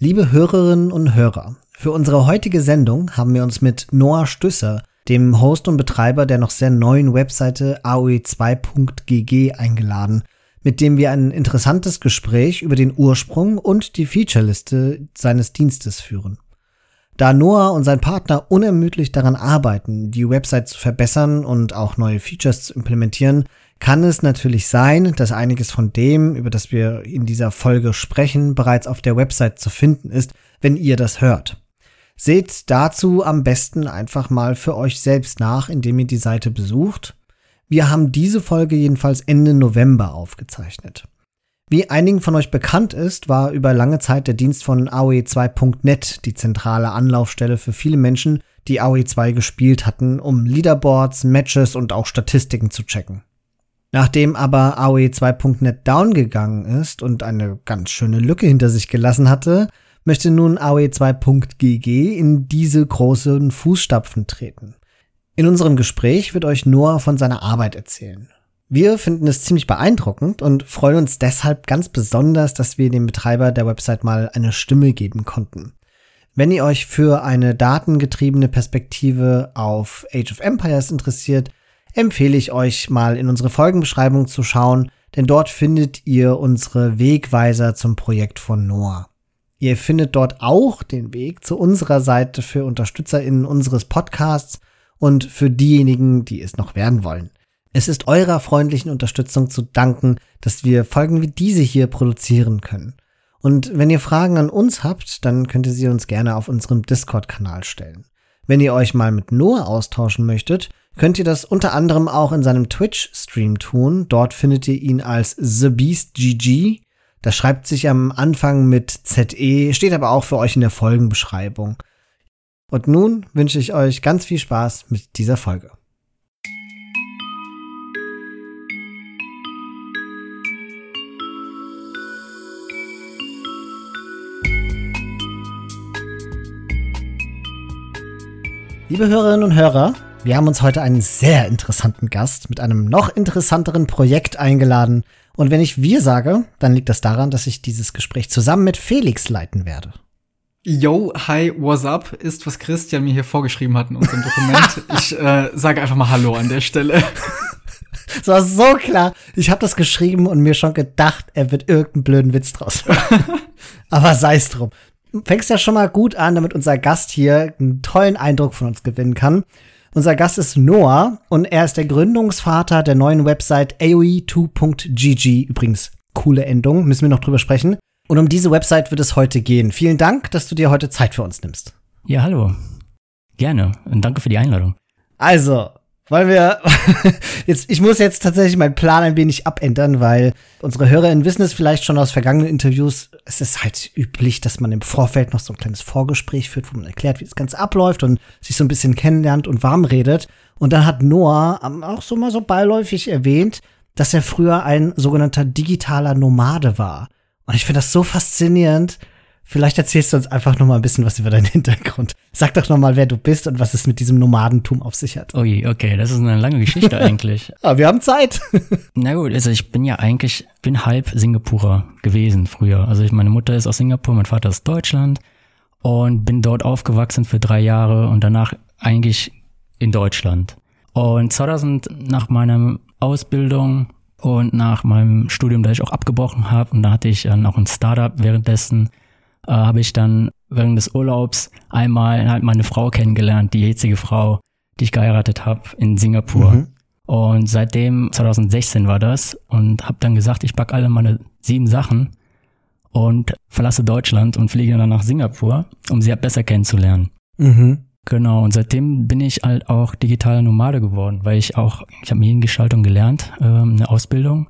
Liebe Hörerinnen und Hörer, für unsere heutige Sendung haben wir uns mit Noah Stüsser, dem Host und Betreiber der noch sehr neuen Webseite aoe2.gg eingeladen, mit dem wir ein interessantes Gespräch über den Ursprung und die Featureliste seines Dienstes führen. Da Noah und sein Partner unermüdlich daran arbeiten, die Website zu verbessern und auch neue Features zu implementieren, kann es natürlich sein, dass einiges von dem, über das wir in dieser Folge sprechen, bereits auf der Website zu finden ist, wenn ihr das hört. Seht dazu am besten einfach mal für euch selbst nach, indem ihr die Seite besucht. Wir haben diese Folge jedenfalls Ende November aufgezeichnet. Wie einigen von euch bekannt ist, war über lange Zeit der Dienst von AOE2.net die zentrale Anlaufstelle für viele Menschen, die AOE2 gespielt hatten, um Leaderboards, Matches und auch Statistiken zu checken. Nachdem aber AOE 2.net down gegangen ist und eine ganz schöne Lücke hinter sich gelassen hatte, möchte nun AOE 2.gg in diese großen Fußstapfen treten. In unserem Gespräch wird euch Noah von seiner Arbeit erzählen. Wir finden es ziemlich beeindruckend und freuen uns deshalb ganz besonders, dass wir dem Betreiber der Website mal eine Stimme geben konnten. Wenn ihr euch für eine datengetriebene Perspektive auf Age of Empires interessiert, empfehle ich euch mal in unsere Folgenbeschreibung zu schauen, denn dort findet ihr unsere Wegweiser zum Projekt von Noah. Ihr findet dort auch den Weg zu unserer Seite für UnterstützerInnen unseres Podcasts und für diejenigen, die es noch werden wollen. Es ist eurer freundlichen Unterstützung zu danken, dass wir Folgen wie diese hier produzieren können. Und wenn ihr Fragen an uns habt, dann könnt ihr sie uns gerne auf unserem Discord-Kanal stellen. Wenn ihr euch mal mit Noah austauschen möchtet, könnt ihr das unter anderem auch in seinem Twitch-Stream tun. Dort findet ihr ihn als TheBeastGG. Das schreibt sich am Anfang mit ZE, steht aber auch für euch in der Folgenbeschreibung. Und nun wünsche ich euch ganz viel Spaß mit dieser Folge. Liebe Hörerinnen und Hörer, wir haben uns heute einen sehr interessanten Gast mit einem noch interessanteren Projekt eingeladen. Und wenn ich wir sage, dann liegt das daran, dass ich dieses Gespräch zusammen mit Felix leiten werde. Yo, hi, what's up? Ist, was Christian mir hier vorgeschrieben hat in unserem Dokument. ich äh, sage einfach mal Hallo an der Stelle. Das war so klar. Ich habe das geschrieben und mir schon gedacht, er wird irgendeinen blöden Witz draus machen. Aber sei es drum. Fängst ja schon mal gut an, damit unser Gast hier einen tollen Eindruck von uns gewinnen kann. Unser Gast ist Noah und er ist der Gründungsvater der neuen Website aoe2.gg. Übrigens, coole Endung, müssen wir noch drüber sprechen. Und um diese Website wird es heute gehen. Vielen Dank, dass du dir heute Zeit für uns nimmst. Ja, hallo. Gerne und danke für die Einladung. Also, weil wir jetzt, ich muss jetzt tatsächlich meinen Plan ein wenig abändern, weil unsere HörerInnen wissen es vielleicht schon aus vergangenen Interviews. Es ist halt üblich, dass man im Vorfeld noch so ein kleines Vorgespräch führt, wo man erklärt, wie das Ganze abläuft und sich so ein bisschen kennenlernt und warm redet. Und dann hat Noah auch so mal so beiläufig erwähnt, dass er früher ein sogenannter digitaler Nomade war. Und ich finde das so faszinierend, Vielleicht erzählst du uns einfach noch mal ein bisschen was über deinen Hintergrund. Sag doch noch mal, wer du bist und was es mit diesem Nomadentum auf sich hat. Ui, okay, das ist eine lange Geschichte eigentlich. Aber wir haben Zeit. Na gut, also ich bin ja eigentlich, bin halb Singapurer gewesen früher. Also ich, meine Mutter ist aus Singapur, mein Vater ist Deutschland und bin dort aufgewachsen für drei Jahre und danach eigentlich in Deutschland. Und 2000 nach meiner Ausbildung und nach meinem Studium, das ich auch abgebrochen habe, und da hatte ich dann auch ein Startup währenddessen, äh, habe ich dann während des Urlaubs einmal halt meine Frau kennengelernt, die jetzige Frau, die ich geheiratet habe in Singapur. Mhm. Und seitdem, 2016 war das, und habe dann gesagt, ich packe alle meine sieben Sachen und verlasse Deutschland und fliege dann nach Singapur, um sie halt besser kennenzulernen. Mhm. Genau, und seitdem bin ich halt auch digitaler Nomade geworden, weil ich auch, ich habe Mediengestaltung gelernt, ähm, eine Ausbildung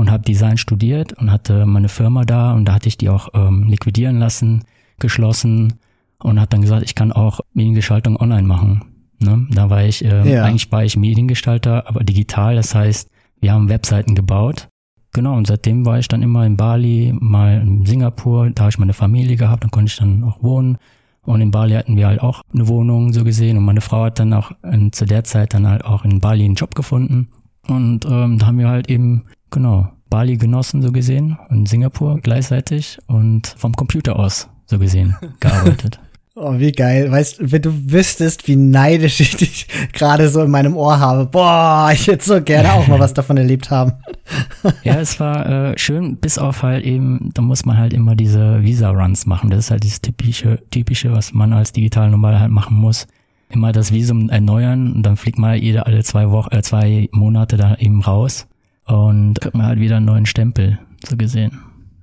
und habe Design studiert und hatte meine Firma da und da hatte ich die auch ähm, liquidieren lassen, geschlossen und habe dann gesagt, ich kann auch Mediengestaltung online machen. Ne? Da war ich, äh, ja. eigentlich war ich Mediengestalter, aber digital, das heißt, wir haben Webseiten gebaut. Genau, und seitdem war ich dann immer in Bali, mal in Singapur, da habe ich meine Familie gehabt, dann konnte ich dann auch wohnen. Und in Bali hatten wir halt auch eine Wohnung so gesehen und meine Frau hat dann auch in, zu der Zeit dann halt auch in Bali einen Job gefunden. Und ähm, da haben wir halt eben Genau. Bali genossen, so gesehen, und Singapur gleichzeitig und vom Computer aus so gesehen, gearbeitet. Oh, wie geil. Weißt du, wenn du wüsstest, wie neidisch ich dich gerade so in meinem Ohr habe. Boah, ich hätte so gerne auch mal was davon erlebt haben. ja, es war äh, schön, bis auf halt eben, da muss man halt immer diese Visa-Runs machen. Das ist halt dieses typische, typische, was man als digital normal halt machen muss. Immer das Visum erneuern und dann fliegt man jede alle zwei Wochen, äh, zwei Monate da eben raus und kriegt man halt wieder einen neuen Stempel, so gesehen.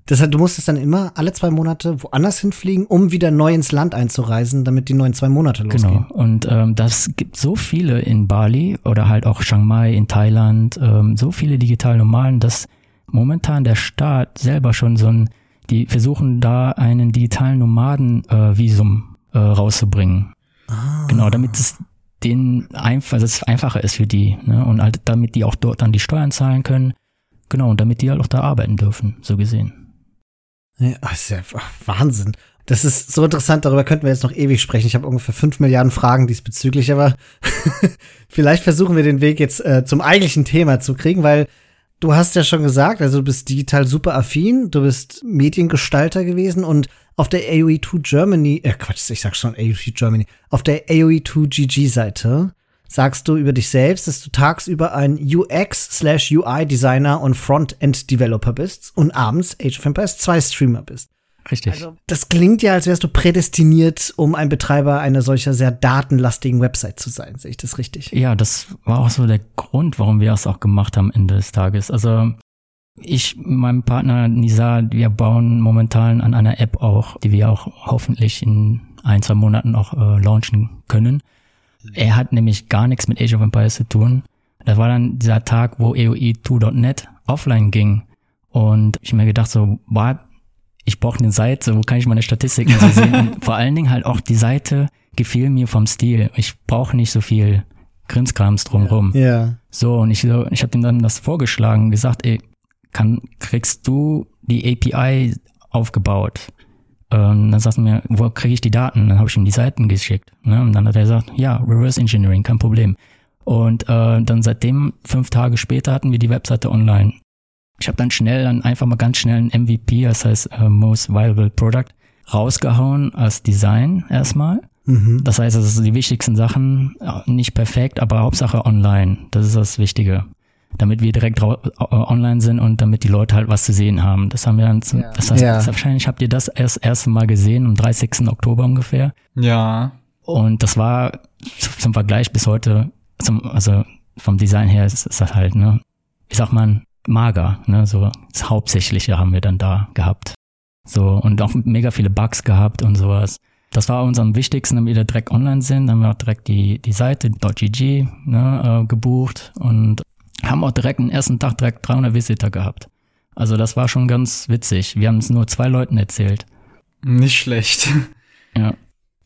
Das heißt, du musstest dann immer alle zwei Monate woanders hinfliegen, um wieder neu ins Land einzureisen, damit die neuen zwei Monate losgehen. Genau. Und ähm, das gibt so viele in Bali oder halt auch Chiang Mai in Thailand, ähm, so viele digital Normalen, dass momentan der Staat selber schon so ein, die versuchen da einen digitalen Nomaden-Visum äh, äh, rauszubringen. Ah. Genau, damit es den einfach, dass es einfacher ist für die, ne? Und halt, damit die auch dort dann die Steuern zahlen können. Genau, und damit die halt auch da arbeiten dürfen, so gesehen. Ja, das ist ja Wahnsinn. Das ist so interessant, darüber könnten wir jetzt noch ewig sprechen. Ich habe ungefähr fünf Milliarden Fragen diesbezüglich, aber vielleicht versuchen wir den Weg jetzt äh, zum eigentlichen Thema zu kriegen, weil du hast ja schon gesagt, also du bist digital super affin, du bist Mediengestalter gewesen und auf der AOE2 Germany, äh Quatsch, ich sag schon AOE2 Germany, auf der AOE2 GG Seite sagst du über dich selbst, dass du tagsüber ein UX/UI-Designer und Frontend-Developer bist und abends Age of Empires 2 Streamer bist. Richtig. Also, das klingt ja, als wärst du prädestiniert, um ein Betreiber einer solcher sehr datenlastigen Website zu sein. Sehe ich das richtig? Ja, das war auch so der Grund, warum wir es auch gemacht haben Ende des Tages. Also ich, meinem Partner Nisa, wir bauen momentan an einer App auch, die wir auch hoffentlich in ein, zwei Monaten auch äh, launchen können. Er hat nämlich gar nichts mit Age of Empires zu tun. Das war dann dieser Tag, wo AOE 2.net offline ging. Und ich mir gedacht so, war, ich brauche eine Seite, wo kann ich meine Statistiken so sehen? Und vor allen Dingen halt auch die Seite gefiel mir vom Stil. Ich brauche nicht so viel Grinskrams drumrum. Ja. So, und ich, ich habe ihm dann das vorgeschlagen, gesagt, ey, kann, kriegst du die API aufgebaut? Und dann sagt er mir, wo kriege ich die Daten? Dann habe ich ihm die Seiten geschickt. Ne? Und dann hat er gesagt, ja, Reverse Engineering, kein Problem. Und äh, dann seitdem, fünf Tage später, hatten wir die Webseite online. Ich habe dann schnell, dann einfach mal ganz schnell ein MVP, das heißt äh, Most Viable Product, rausgehauen als Design erstmal. Mhm. Das heißt, das sind die wichtigsten Sachen, nicht perfekt, aber Hauptsache online. Das ist das Wichtige damit wir direkt online sind und damit die Leute halt was zu sehen haben. Das haben wir dann, zum, ja. das heißt, ja. wahrscheinlich habt ihr das erst erste Mal gesehen, am 30. Oktober ungefähr. Ja. Und das war zum Vergleich bis heute, zum, also vom Design her ist, ist das halt, ne, wie sagt man, mager, ne, so das Hauptsächliche haben wir dann da gehabt. So, und auch mega viele Bugs gehabt und sowas. Das war uns am wichtigsten, damit wir direkt online sind. Dann haben wir auch direkt die, die Seite .gg ne, äh, gebucht und haben auch direkt den ersten Tag direkt 300 Visitor gehabt. Also das war schon ganz witzig. Wir haben es nur zwei Leuten erzählt. Nicht schlecht. Ja.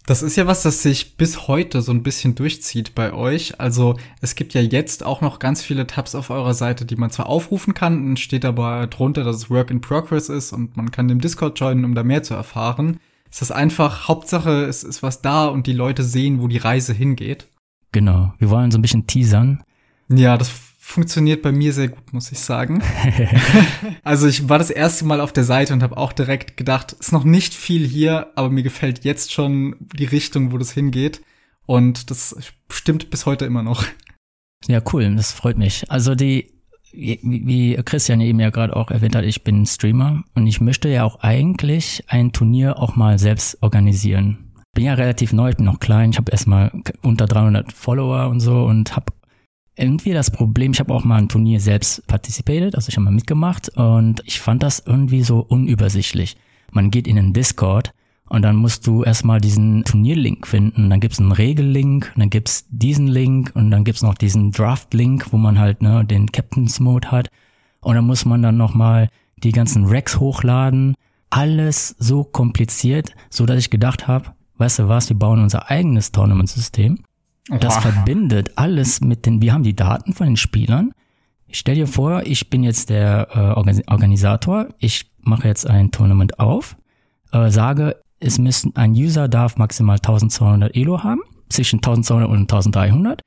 Das ist ja was, das sich bis heute so ein bisschen durchzieht bei euch. Also es gibt ja jetzt auch noch ganz viele Tabs auf eurer Seite, die man zwar aufrufen kann, dann steht aber drunter, dass es Work in Progress ist und man kann dem Discord joinen, um da mehr zu erfahren. Es ist einfach, Hauptsache, es ist was da und die Leute sehen, wo die Reise hingeht. Genau. Wir wollen so ein bisschen teasern. Ja, das funktioniert bei mir sehr gut, muss ich sagen. also ich war das erste Mal auf der Seite und habe auch direkt gedacht, ist noch nicht viel hier, aber mir gefällt jetzt schon die Richtung, wo das hingeht. Und das stimmt bis heute immer noch. Ja, cool, das freut mich. Also die, wie, Christian eben ja gerade auch erwähnt hat, ich bin Streamer und ich möchte ja auch eigentlich ein Turnier auch mal selbst organisieren. Bin ja relativ neu, ich bin noch klein, ich habe erstmal unter 300 Follower und so und habe irgendwie das Problem, ich habe auch mal ein Turnier selbst partizipiert, also ich habe mal mitgemacht und ich fand das irgendwie so unübersichtlich. Man geht in den Discord und dann musst du erstmal diesen Turnierlink finden, dann gibt's einen Regellink, dann gibt's diesen Link und dann gibt's noch diesen Draft-Link, wo man halt ne, den Captain's Mode hat und dann muss man dann nochmal die ganzen Racks hochladen. Alles so kompliziert, so dass ich gedacht habe, weißt du was, wir bauen unser eigenes Tournament-System das wow. verbindet alles mit den, wir haben die Daten von den Spielern. Ich stell dir vor, ich bin jetzt der äh, Organisator, ich mache jetzt ein Tournament auf, äh, sage, es müssen, ein User darf maximal 1200 Elo haben, zwischen 1200 und 1300.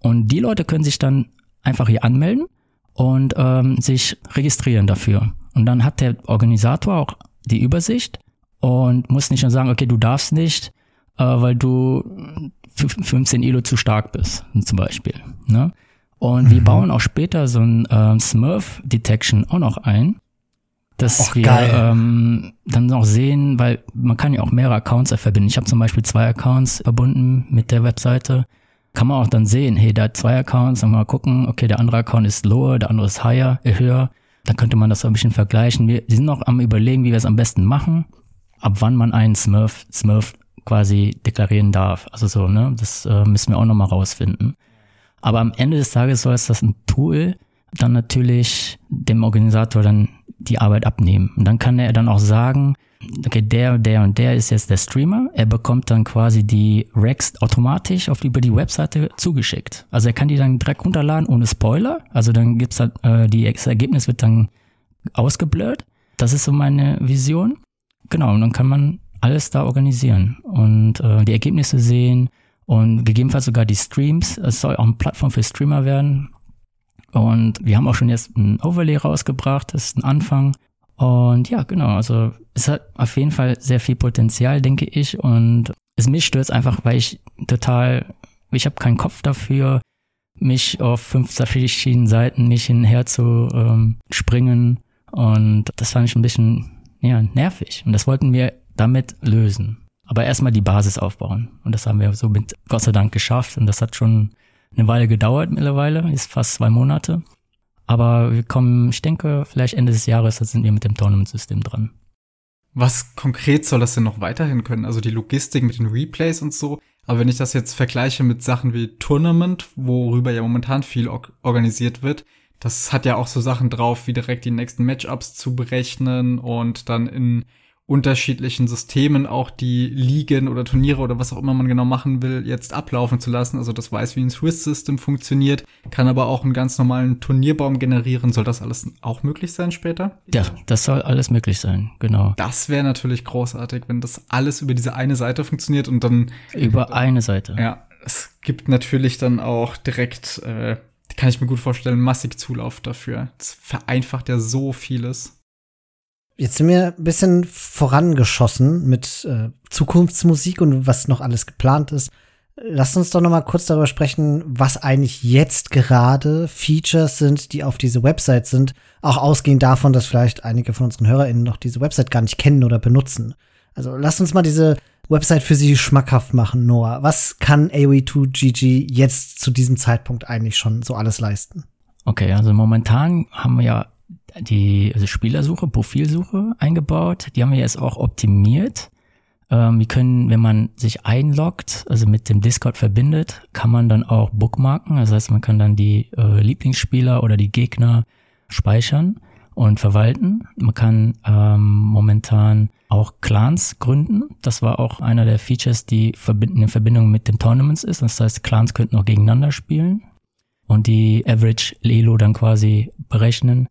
Und die Leute können sich dann einfach hier anmelden und ähm, sich registrieren dafür. Und dann hat der Organisator auch die Übersicht und musst nicht nur sagen, okay, du darfst nicht, äh, weil du 15 Elo zu stark bist, zum Beispiel. Ne? Und mhm. wir bauen auch später so ein ähm, Smurf Detection auch noch ein, dass Och, wir ähm, dann noch sehen, weil man kann ja auch mehrere Accounts verbinden. Ich habe zum Beispiel zwei Accounts verbunden mit der Webseite. Kann man auch dann sehen, hey, da hat zwei Accounts, dann mal gucken, okay, der andere Account ist lower, der andere ist higher, äh, höher. Dann könnte man das ein bisschen vergleichen. Wir sind noch am überlegen, wie wir es am besten machen, ab wann man einen Smurf, Smurf quasi deklarieren darf. Also so, ne? Das äh, müssen wir auch nochmal rausfinden. Aber am Ende des Tages soll es das ein Tool dann natürlich dem Organisator dann die Arbeit abnehmen. Und dann kann er dann auch sagen, okay, der, der und der ist jetzt der Streamer. Er bekommt dann quasi die Recs automatisch auf über die Webseite zugeschickt. Also er kann die dann direkt runterladen ohne Spoiler. Also dann gibt's halt, äh, die, das Ergebnis wird dann ausgeblurrt. Das ist so meine Vision. Genau, und dann kann man alles da organisieren und äh, die Ergebnisse sehen und gegebenenfalls sogar die Streams. Es soll auch eine Plattform für Streamer werden. Und wir haben auch schon jetzt ein Overlay rausgebracht, das ist ein Anfang. Und ja, genau, also es hat auf jeden Fall sehr viel Potenzial, denke ich. Und es mich stört einfach, weil ich total, ich habe keinen Kopf dafür, mich auf fünf verschiedenen Seiten mich hinher zu ähm, springen. Und das fand ich ein bisschen ja, nervig. Und das wollten wir damit lösen. Aber erstmal die Basis aufbauen. Und das haben wir so mit Gott sei Dank geschafft. Und das hat schon eine Weile gedauert mittlerweile, ist fast zwei Monate. Aber wir kommen, ich denke, vielleicht Ende des Jahres, da sind wir mit dem Tournament-System dran. Was konkret soll das denn noch weiterhin können? Also die Logistik mit den Replays und so. Aber wenn ich das jetzt vergleiche mit Sachen wie Tournament, worüber ja momentan viel organisiert wird, das hat ja auch so Sachen drauf, wie direkt die nächsten Matchups zu berechnen und dann in unterschiedlichen Systemen auch die Ligen oder Turniere oder was auch immer man genau machen will, jetzt ablaufen zu lassen. Also das weiß, wie ein Swiss-System funktioniert, kann aber auch einen ganz normalen Turnierbaum generieren. Soll das alles auch möglich sein später? Ja, das soll alles möglich sein, genau. Das wäre natürlich großartig, wenn das alles über diese eine Seite funktioniert und dann. Über dann, eine Seite. Ja, es gibt natürlich dann auch direkt, äh, kann ich mir gut vorstellen, massig Zulauf dafür. Das vereinfacht ja so vieles. Jetzt sind wir ein bisschen vorangeschossen mit äh, Zukunftsmusik und was noch alles geplant ist. Lasst uns doch noch mal kurz darüber sprechen, was eigentlich jetzt gerade Features sind, die auf diese Website sind, auch ausgehend davon, dass vielleicht einige von unseren HörerInnen noch diese Website gar nicht kennen oder benutzen. Also lasst uns mal diese Website für sie schmackhaft machen, Noah. Was kann AOE2GG jetzt zu diesem Zeitpunkt eigentlich schon so alles leisten? Okay, also momentan haben wir ja die also Spielersuche, Profilsuche eingebaut. Die haben wir jetzt auch optimiert. Ähm, wir können, wenn man sich einloggt, also mit dem Discord verbindet, kann man dann auch bookmarken. Das heißt, man kann dann die äh, Lieblingsspieler oder die Gegner speichern und verwalten. Man kann ähm, momentan auch Clans gründen. Das war auch einer der Features, die in Verbindung mit dem Tournaments ist. Das heißt, Clans könnten auch gegeneinander spielen und die Average Lelo dann quasi berechnen.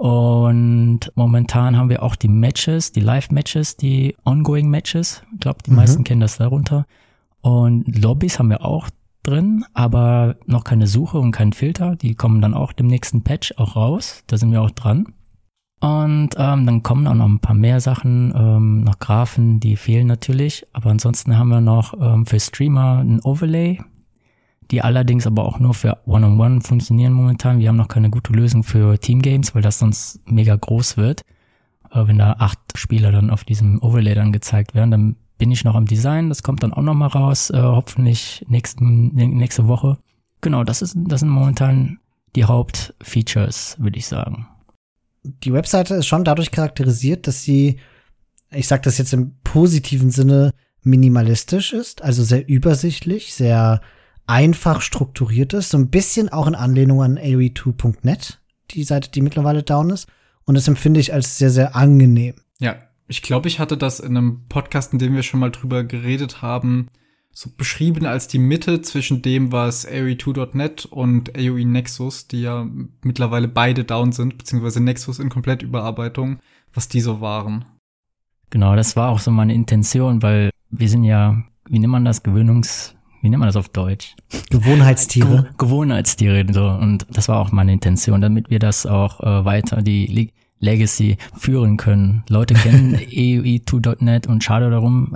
Und momentan haben wir auch die Matches, die Live-Matches, die Ongoing-Matches. Ich glaube, die mhm. meisten kennen das darunter. Und Lobbys haben wir auch drin, aber noch keine Suche und kein Filter. Die kommen dann auch dem nächsten Patch auch raus. Da sind wir auch dran. Und ähm, dann kommen auch noch ein paar mehr Sachen, ähm, noch Graphen, die fehlen natürlich. Aber ansonsten haben wir noch ähm, für Streamer ein Overlay, die allerdings aber auch nur für One-on-One -on -One funktionieren momentan. Wir haben noch keine gute Lösung für Teamgames, weil das sonst mega groß wird. Äh, wenn da acht Spieler dann auf diesem Overlay dann gezeigt werden, dann bin ich noch am Design. Das kommt dann auch noch mal raus, äh, hoffentlich nächsten, nächste Woche. Genau, das ist, das sind momentan die Hauptfeatures, würde ich sagen. Die Webseite ist schon dadurch charakterisiert, dass sie, ich sage das jetzt im positiven Sinne, minimalistisch ist, also sehr übersichtlich, sehr einfach strukturiert ist, so ein bisschen auch in Anlehnung an AOE2.net, die Seite, die mittlerweile down ist. Und das empfinde ich als sehr, sehr angenehm. Ja, ich glaube, ich hatte das in einem Podcast, in dem wir schon mal drüber geredet haben, so beschrieben als die Mitte zwischen dem, was AOE2.net und AOE Nexus, die ja mittlerweile beide down sind, beziehungsweise Nexus in Komplettüberarbeitung, was die so waren. Genau, das war auch so meine Intention, weil wir sind ja, wie nennt man das, Gewöhnungs wie nennt man das auf Deutsch? Gewohnheitstiere. Ge Gewohnheitstiere, so. Und das war auch meine Intention, damit wir das auch äh, weiter, die Legacy führen können. Leute kennen EUI2.net und schade darum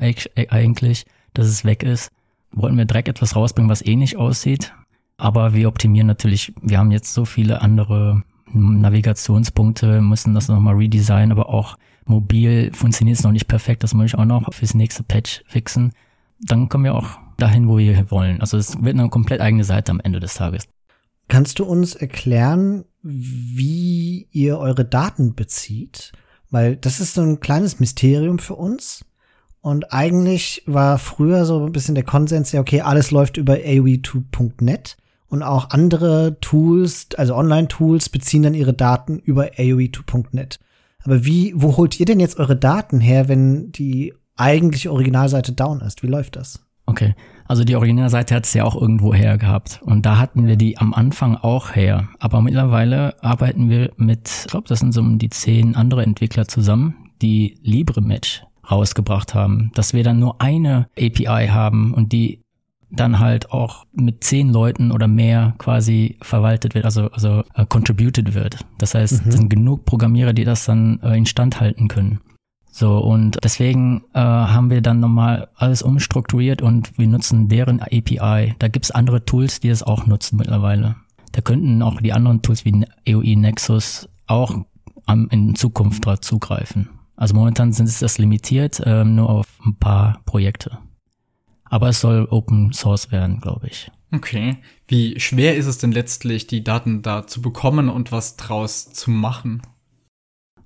eigentlich, dass es weg ist. Wollten wir direkt etwas rausbringen, was ähnlich aussieht. Aber wir optimieren natürlich, wir haben jetzt so viele andere Navigationspunkte, müssen das nochmal redesignen, aber auch mobil funktioniert es noch nicht perfekt, das muss ich auch noch fürs nächste Patch fixen. Dann kommen wir auch dahin, wo wir wollen. Also es wird eine komplett eigene Seite am Ende des Tages. Kannst du uns erklären, wie ihr eure Daten bezieht? Weil das ist so ein kleines Mysterium für uns. Und eigentlich war früher so ein bisschen der Konsens, ja, okay, alles läuft über AOE2.net und auch andere Tools, also Online-Tools, beziehen dann ihre Daten über AOE2.net. Aber wie, wo holt ihr denn jetzt eure Daten her, wenn die eigentliche Originalseite down ist? Wie läuft das? Okay, also die Originalseite hat es ja auch irgendwo her gehabt. Und da hatten wir die am Anfang auch her. Aber mittlerweile arbeiten wir mit, ich glaube, das sind so um die zehn andere Entwickler zusammen, die LibreMatch rausgebracht haben. Dass wir dann nur eine API haben und die dann halt auch mit zehn Leuten oder mehr quasi verwaltet wird, also, also uh, contributed wird. Das heißt, mhm. es sind genug Programmierer, die das dann uh, instand halten können. So, und deswegen äh, haben wir dann nochmal alles umstrukturiert und wir nutzen deren API. Da gibt's andere Tools, die das auch nutzen mittlerweile. Da könnten auch die anderen Tools wie EOE Nexus auch am, in Zukunft drauf zugreifen. Also momentan sind es das limitiert, äh, nur auf ein paar Projekte. Aber es soll Open Source werden, glaube ich. Okay. Wie schwer ist es denn letztlich, die Daten da zu bekommen und was draus zu machen?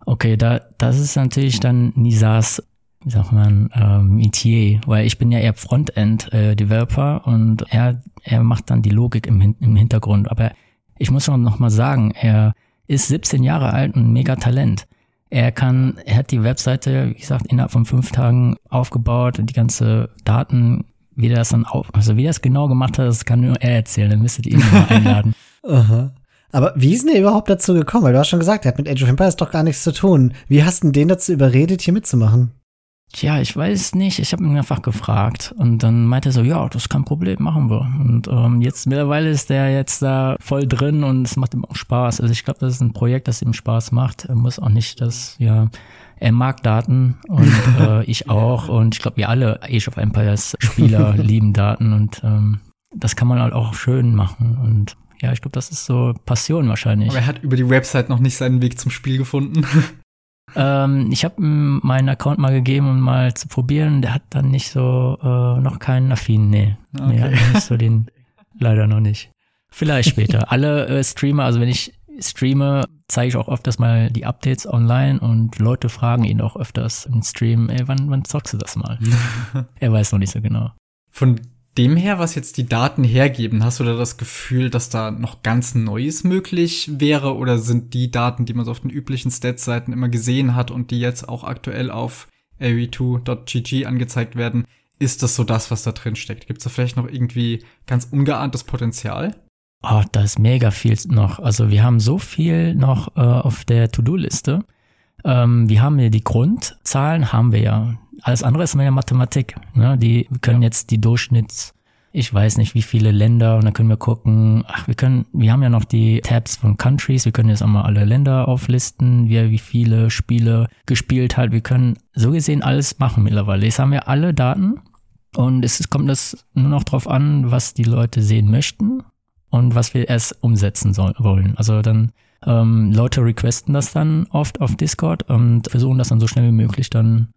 Okay, da, das ist natürlich dann Nisas, wie sagt man, ähm, Metier, weil ich bin ja eher Frontend-Developer äh, und er, er macht dann die Logik im, im Hintergrund. Aber ich muss schon noch mal sagen, er ist 17 Jahre alt und mega Talent. Er kann, er hat die Webseite, wie gesagt, innerhalb von fünf Tagen aufgebaut, die ganze Daten, wie er das dann auf, also wie er es genau gemacht hat, das kann nur er erzählen, dann müsstet ihr ihn mal einladen. Aha. Aber wie ist denn er überhaupt dazu gekommen? Weil du hast schon gesagt, er hat mit Age of Empires doch gar nichts zu tun. Wie hast du den dazu überredet, hier mitzumachen? Tja, ich weiß nicht. Ich habe ihn einfach gefragt und dann meinte er so, ja, das ist kein Problem, machen wir. Und ähm, jetzt mittlerweile ist der jetzt da voll drin und es macht ihm auch Spaß. Also ich glaube, das ist ein Projekt, das ihm Spaß macht. Er muss auch nicht das, ja, er mag Daten und äh, ich auch und ich glaube, wir alle Age of Empires Spieler lieben Daten und ähm, das kann man halt auch schön machen und ja, ich glaube, das ist so Passion wahrscheinlich. Aber er hat über die Website noch nicht seinen Weg zum Spiel gefunden. ähm, ich habe ihm meinen Account mal gegeben, um mal zu probieren. Der hat dann nicht so, äh, noch keinen Affin, nee. Okay. Nee, hat nicht so den, leider noch nicht. Vielleicht später. Alle äh, Streamer, also wenn ich streame, zeige ich auch öfters mal die Updates online und Leute fragen ihn auch öfters im Stream, ey, wann, wann zockst du das mal? er weiß noch nicht so genau. Von dem her, was jetzt die Daten hergeben, hast du da das Gefühl, dass da noch ganz Neues möglich wäre? Oder sind die Daten, die man so auf den üblichen Stats-Seiten immer gesehen hat und die jetzt auch aktuell auf ae2.gg angezeigt werden, ist das so das, was da drin steckt? Gibt es da vielleicht noch irgendwie ganz ungeahntes Potenzial? Oh, da ist mega viel noch. Also wir haben so viel noch äh, auf der To-Do-Liste. Ähm, wir haben ja die Grundzahlen, haben wir ja. Alles andere ist mehr Mathematik. Ne? Die wir können ja. jetzt die Durchschnitts, ich weiß nicht, wie viele Länder, und dann können wir gucken, ach, wir können, wir haben ja noch die Tabs von Countries, wir können jetzt auch mal alle Länder auflisten, wie, wie viele Spiele gespielt hat. Wir können so gesehen alles machen mittlerweile. Jetzt haben wir alle Daten und es kommt das nur noch drauf an, was die Leute sehen möchten und was wir erst umsetzen soll, wollen. Also dann ähm, Leute requesten das dann oft auf Discord und versuchen das dann so schnell wie möglich dann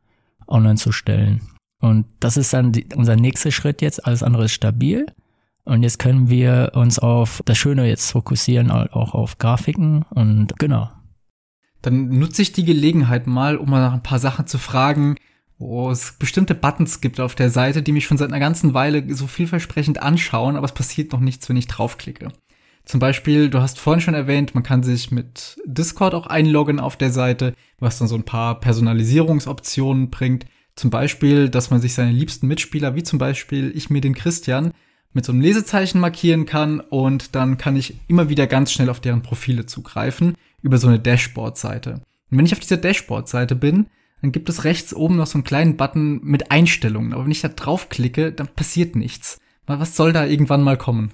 online zu stellen. Und das ist dann die, unser nächster Schritt jetzt. Alles andere ist stabil. Und jetzt können wir uns auf das Schöne jetzt fokussieren, auch auf Grafiken und genau. Dann nutze ich die Gelegenheit mal, um mal nach ein paar Sachen zu fragen, wo es bestimmte Buttons gibt auf der Seite, die mich schon seit einer ganzen Weile so vielversprechend anschauen, aber es passiert noch nichts, wenn ich draufklicke. Zum Beispiel, du hast vorhin schon erwähnt, man kann sich mit Discord auch einloggen auf der Seite, was dann so ein paar Personalisierungsoptionen bringt. Zum Beispiel, dass man sich seine liebsten Mitspieler, wie zum Beispiel ich mir den Christian, mit so einem Lesezeichen markieren kann und dann kann ich immer wieder ganz schnell auf deren Profile zugreifen über so eine Dashboard-Seite. Und wenn ich auf dieser Dashboard-Seite bin, dann gibt es rechts oben noch so einen kleinen Button mit Einstellungen. Aber wenn ich da draufklicke, dann passiert nichts. Was soll da irgendwann mal kommen?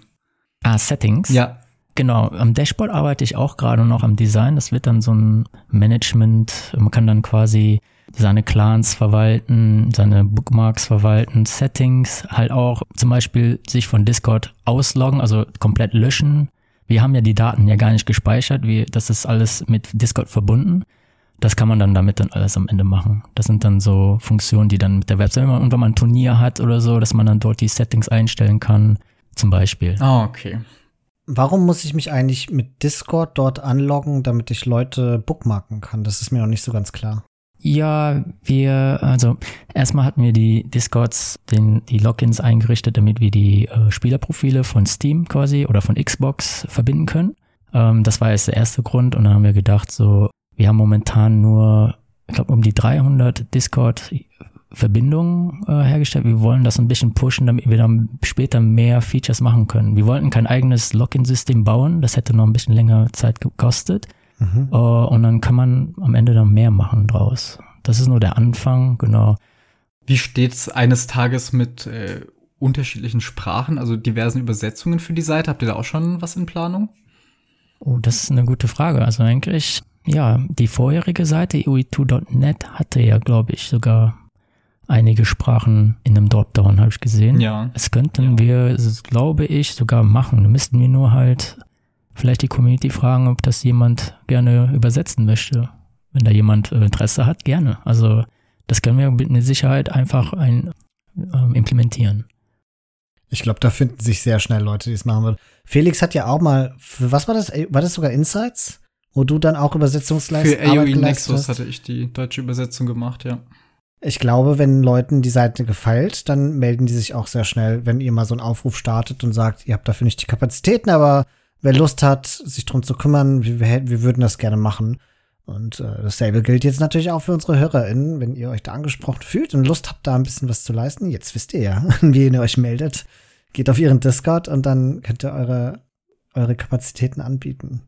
Ah, Settings? Ja. Genau, am Dashboard arbeite ich auch gerade noch am Design. Das wird dann so ein Management. Man kann dann quasi seine Clans verwalten, seine Bookmarks verwalten, Settings, halt auch zum Beispiel sich von Discord ausloggen, also komplett löschen. Wir haben ja die Daten ja gar nicht gespeichert, wir, das ist alles mit Discord verbunden. Das kann man dann damit dann alles am Ende machen. Das sind dann so Funktionen, die dann mit der Website, und wenn man ein Turnier hat oder so, dass man dann dort die Settings einstellen kann, zum Beispiel. Ah, okay. Warum muss ich mich eigentlich mit Discord dort anloggen, damit ich Leute bookmarken kann? Das ist mir noch nicht so ganz klar. Ja, wir, also erstmal hatten wir die Discords, den, die Logins eingerichtet, damit wir die äh, Spielerprofile von Steam quasi oder von Xbox verbinden können. Ähm, das war jetzt der erste Grund und dann haben wir gedacht, so, wir haben momentan nur, ich glaube, um die 300 Discord-Verbindungen äh, hergestellt. Wir wollen das ein bisschen pushen, damit wir dann später mehr Features machen können. Wir wollten kein eigenes Login-System bauen, das hätte noch ein bisschen länger Zeit gekostet. Mhm. Uh, und dann kann man am Ende dann mehr machen draus. Das ist nur der Anfang, genau. Wie steht's eines Tages mit äh, unterschiedlichen Sprachen, also diversen Übersetzungen für die Seite? Habt ihr da auch schon was in Planung? Oh, das ist eine gute Frage. Also eigentlich, ja, die vorherige Seite, ui2.net, hatte ja, glaube ich, sogar einige Sprachen in einem Dropdown, habe ich gesehen. Ja. Es könnten ja. wir, glaube ich, sogar machen. Da müssten wir nur halt vielleicht die Community fragen, ob das jemand gerne übersetzen möchte. Wenn da jemand Interesse hat, gerne. Also das können wir mit Sicherheit einfach ein, ähm, implementieren. Ich glaube, da finden sich sehr schnell Leute, die es machen würden. Felix hat ja auch mal, für was war das? War das sogar Insights? Wo du dann auch Übersetzungsleistung Für AOE Nexus hatte ich die deutsche Übersetzung gemacht, ja. Ich glaube, wenn Leuten die Seite gefällt, dann melden die sich auch sehr schnell, wenn ihr mal so einen Aufruf startet und sagt, ihr habt dafür nicht die Kapazitäten, aber wer Lust hat, sich drum zu kümmern, wir, wir würden das gerne machen. Und äh, dasselbe gilt jetzt natürlich auch für unsere HörerInnen, wenn ihr euch da angesprochen fühlt und Lust habt, da ein bisschen was zu leisten. Jetzt wisst ihr ja, wie ihr euch meldet. Geht auf ihren Discord und dann könnt ihr eure, eure Kapazitäten anbieten.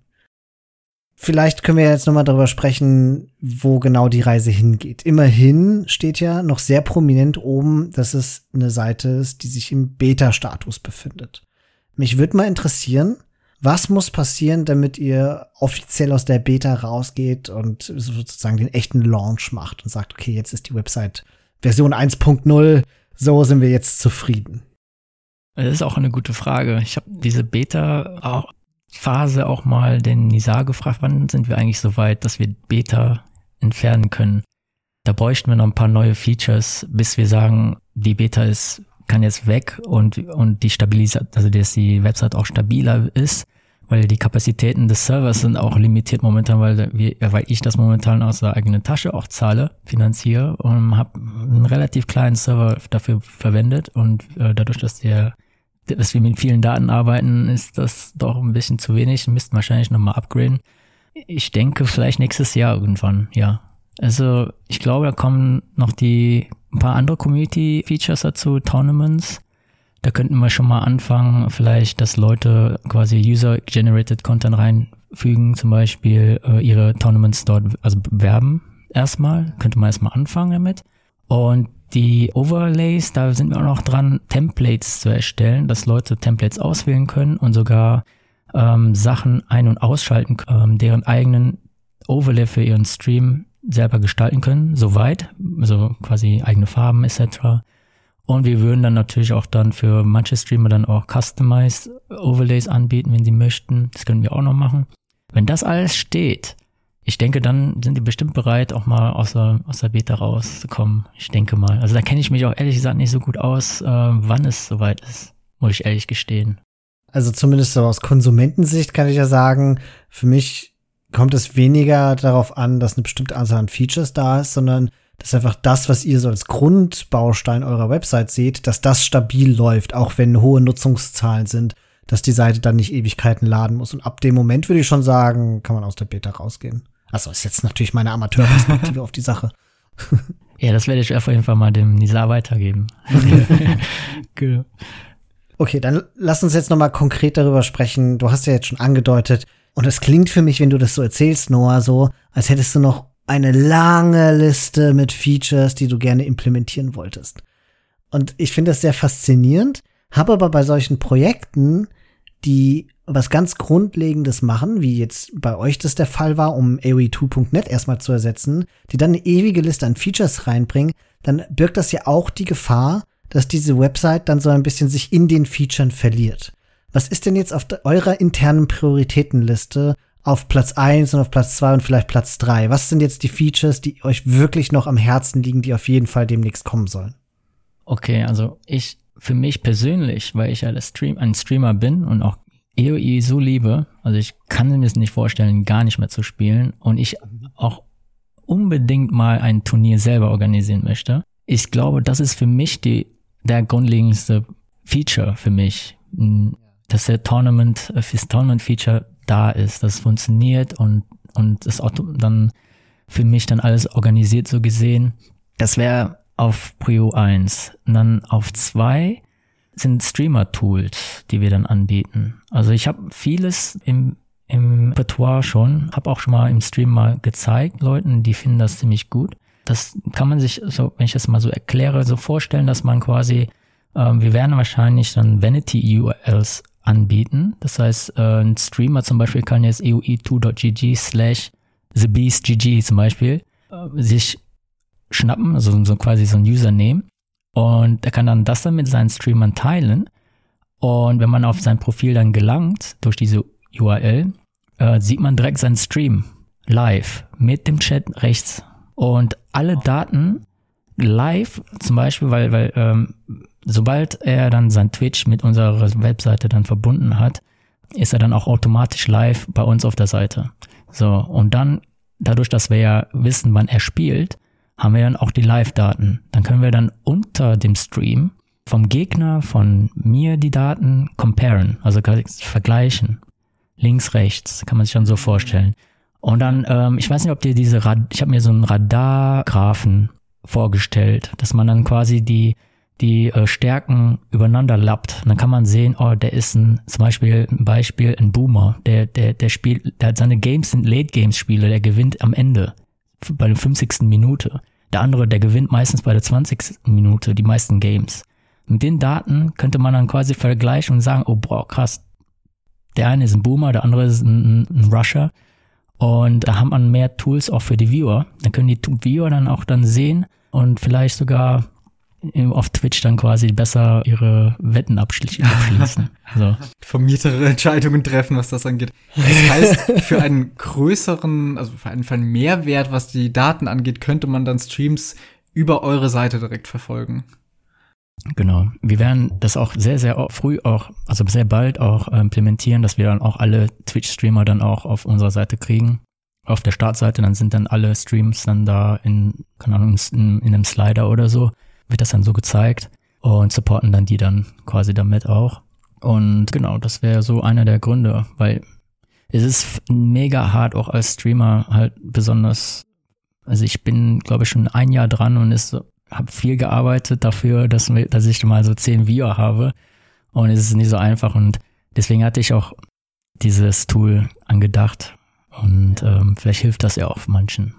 Vielleicht können wir jetzt nochmal darüber sprechen, wo genau die Reise hingeht. Immerhin steht ja noch sehr prominent oben, dass es eine Seite ist, die sich im Beta-Status befindet. Mich würde mal interessieren, was muss passieren, damit ihr offiziell aus der Beta rausgeht und sozusagen den echten Launch macht und sagt, okay, jetzt ist die Website Version 1.0, so sind wir jetzt zufrieden? Das ist auch eine gute Frage. Ich habe diese Beta-Phase auch mal den Nizar gefragt, wann sind wir eigentlich so weit, dass wir Beta entfernen können. Da bräuchten wir noch ein paar neue Features, bis wir sagen, die Beta ist kann jetzt weg und, und die Stabilisation, also dass die Website auch stabiler ist, weil die Kapazitäten des Servers sind auch limitiert momentan, weil, wir, weil ich das momentan aus der eigenen Tasche auch zahle, finanziere und habe einen relativ kleinen Server dafür verwendet und äh, dadurch, dass der dass wir mit vielen Daten arbeiten, ist das doch ein bisschen zu wenig. Müssten wahrscheinlich nochmal upgraden. Ich denke vielleicht nächstes Jahr irgendwann, ja. Also ich glaube, da kommen noch die ein paar andere Community-Features dazu, Tournaments. Da könnten wir schon mal anfangen, vielleicht, dass Leute quasi User-Generated Content reinfügen, zum Beispiel äh, ihre Tournaments dort also bewerben erstmal. Könnte man erstmal anfangen damit. Und die Overlays, da sind wir auch noch dran, Templates zu erstellen, dass Leute Templates auswählen können und sogar ähm, Sachen ein- und ausschalten, ähm, deren eigenen Overlay für ihren Stream selber gestalten können, soweit, also quasi eigene Farben etc. Und wir würden dann natürlich auch dann für manche Streamer dann auch Customized Overlays anbieten, wenn sie möchten. Das können wir auch noch machen. Wenn das alles steht, ich denke, dann sind die bestimmt bereit, auch mal aus der, aus der Beta rauszukommen. Ich denke mal. Also da kenne ich mich auch ehrlich gesagt nicht so gut aus, äh, wann es soweit ist, muss ich ehrlich gestehen. Also zumindest so aus Konsumentensicht kann ich ja sagen, für mich kommt es weniger darauf an, dass eine bestimmte Anzahl an Features da ist, sondern dass einfach das, was ihr so als Grundbaustein eurer Website seht, dass das stabil läuft, auch wenn hohe Nutzungszahlen sind, dass die Seite dann nicht Ewigkeiten laden muss. Und ab dem Moment würde ich schon sagen, kann man aus der Beta rausgehen. Also ist jetzt natürlich meine Amateurperspektive auf die Sache. Ja, das werde ich auf jeden Fall mal dem Nisa weitergeben. genau. Okay, dann lass uns jetzt noch mal konkret darüber sprechen. Du hast ja jetzt schon angedeutet, und es klingt für mich, wenn du das so erzählst, Noah, so, als hättest du noch eine lange Liste mit Features, die du gerne implementieren wolltest. Und ich finde das sehr faszinierend, habe aber bei solchen Projekten die was ganz Grundlegendes machen, wie jetzt bei euch das der Fall war, um AOE2.net erstmal zu ersetzen, die dann eine ewige Liste an Features reinbringen, dann birgt das ja auch die Gefahr, dass diese Website dann so ein bisschen sich in den Features verliert. Was ist denn jetzt auf eurer internen Prioritätenliste auf Platz 1 und auf Platz 2 und vielleicht Platz 3? Was sind jetzt die Features, die euch wirklich noch am Herzen liegen, die auf jeden Fall demnächst kommen sollen? Okay, also ich, für mich persönlich, weil ich ja ein Streamer bin und auch EOE so liebe, also ich kann mir es nicht vorstellen, gar nicht mehr zu spielen und ich auch unbedingt mal ein Turnier selber organisieren möchte. Ich glaube, das ist für mich die, der grundlegendste Feature für mich, dass der Tournament, äh, das Tournament-Feature da ist, das funktioniert und, und das dann für mich dann alles organisiert so gesehen. Das wäre auf Prio 1. Und dann auf 2 sind Streamer-Tools, die wir dann anbieten. Also ich habe vieles im, im Repertoire schon, habe auch schon mal im Stream mal gezeigt, Leuten, die finden das ziemlich gut. Das kann man sich, so, wenn ich das mal so erkläre, so vorstellen, dass man quasi, ähm, wir werden wahrscheinlich dann Vanity-URLs anbieten. Das heißt, äh, ein Streamer zum Beispiel kann jetzt eoe2.gg slash thebeastgg zum Beispiel äh, sich schnappen, also so quasi so ein Username und er kann dann das dann mit seinen Streamern teilen. Und wenn man auf sein Profil dann gelangt, durch diese URL, äh, sieht man direkt seinen Stream live mit dem Chat rechts. Und alle Daten live, zum Beispiel, weil, weil ähm, sobald er dann sein Twitch mit unserer Webseite dann verbunden hat, ist er dann auch automatisch live bei uns auf der Seite. So, und dann, dadurch, dass wir ja wissen, wann er spielt, haben wir dann auch die Live-Daten. Dann können wir dann unter dem Stream vom Gegner, von mir die Daten comparen, also vergleichen. Links, rechts, kann man sich dann so vorstellen. Und dann, ähm, ich weiß nicht, ob dir diese, Rad ich habe mir so einen Radargraphen vorgestellt, dass man dann quasi die die äh, Stärken übereinander lappt, dann kann man sehen, oh, der ist ein, zum Beispiel ein Beispiel, ein Boomer, der, der, der spielt, der hat seine Games sind Late-Games-Spiele, der gewinnt am Ende, bei der 50. Minute. Der andere, der gewinnt meistens bei der 20. Minute die meisten Games. Mit den Daten könnte man dann quasi vergleichen und sagen, oh boah, krass, der eine ist ein Boomer, der andere ist ein, ein Rusher. Und da hat man mehr Tools auch für die Viewer. Dann können die Viewer dann auch dann sehen und vielleicht sogar auf Twitch dann quasi besser ihre Wetten abschließen. so. Vermietere Entscheidungen treffen, was das angeht. Das heißt, für einen größeren, also für einen, für einen Mehrwert, was die Daten angeht, könnte man dann Streams über eure Seite direkt verfolgen. Genau. Wir werden das auch sehr, sehr früh auch, also sehr bald auch äh, implementieren, dass wir dann auch alle Twitch-Streamer dann auch auf unserer Seite kriegen. Auf der Startseite, dann sind dann alle Streams dann da in, keine Ahnung, in, in einem Slider oder so wird das dann so gezeigt und supporten dann die dann quasi damit auch. Und genau, das wäre so einer der Gründe, weil es ist mega hart auch als Streamer halt besonders. Also ich bin, glaube ich, schon ein Jahr dran und ist habe viel gearbeitet dafür, dass, dass ich mal so zehn Viewer habe. Und es ist nicht so einfach. Und deswegen hatte ich auch dieses Tool angedacht. Und ähm, vielleicht hilft das ja auch manchen.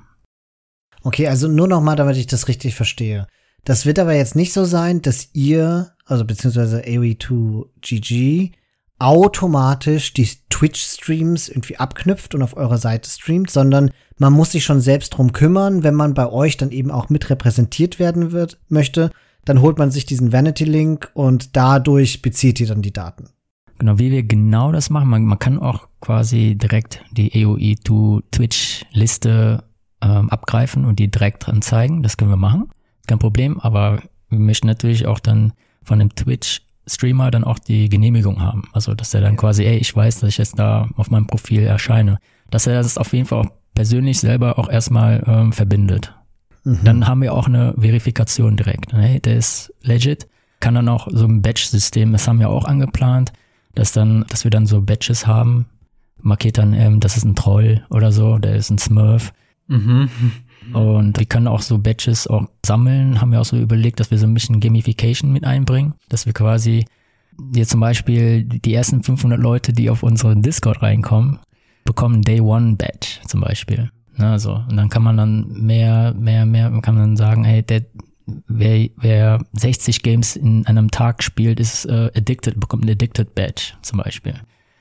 Okay, also nur noch mal, damit ich das richtig verstehe. Das wird aber jetzt nicht so sein, dass ihr, also beziehungsweise AOE2GG, automatisch die Twitch-Streams irgendwie abknüpft und auf eurer Seite streamt, sondern man muss sich schon selbst drum kümmern, wenn man bei euch dann eben auch mit repräsentiert werden wird, möchte, dann holt man sich diesen Vanity-Link und dadurch bezieht ihr dann die Daten. Genau, wie wir genau das machen, man, man kann auch quasi direkt die AOE2 Twitch-Liste ähm, abgreifen und die direkt dran zeigen. Das können wir machen kein Problem, aber wir möchten natürlich auch dann von dem Twitch-Streamer dann auch die Genehmigung haben. Also, dass er dann quasi, ey, ich weiß, dass ich jetzt da auf meinem Profil erscheine. Dass er das auf jeden Fall auch persönlich selber auch erstmal ähm, verbindet. Mhm. Dann haben wir auch eine Verifikation direkt. Hey, der ist legit. Kann dann auch so ein Batch-System, das haben wir auch angeplant, dass dann, dass wir dann so Batches haben, markiert dann, ähm, das ist ein Troll oder so, der ist ein Smurf. Mhm. Und wir können auch so Badges auch sammeln, haben wir auch so überlegt, dass wir so ein bisschen Gamification mit einbringen, dass wir quasi jetzt zum Beispiel die ersten 500 Leute, die auf unseren Discord reinkommen, bekommen Day One Badge zum Beispiel. Ne, so. Und dann kann man dann mehr, mehr, mehr, kann man dann sagen, hey, der, wer, wer 60 Games in einem Tag spielt, ist äh, addicted, bekommt ein Addicted Badge zum Beispiel.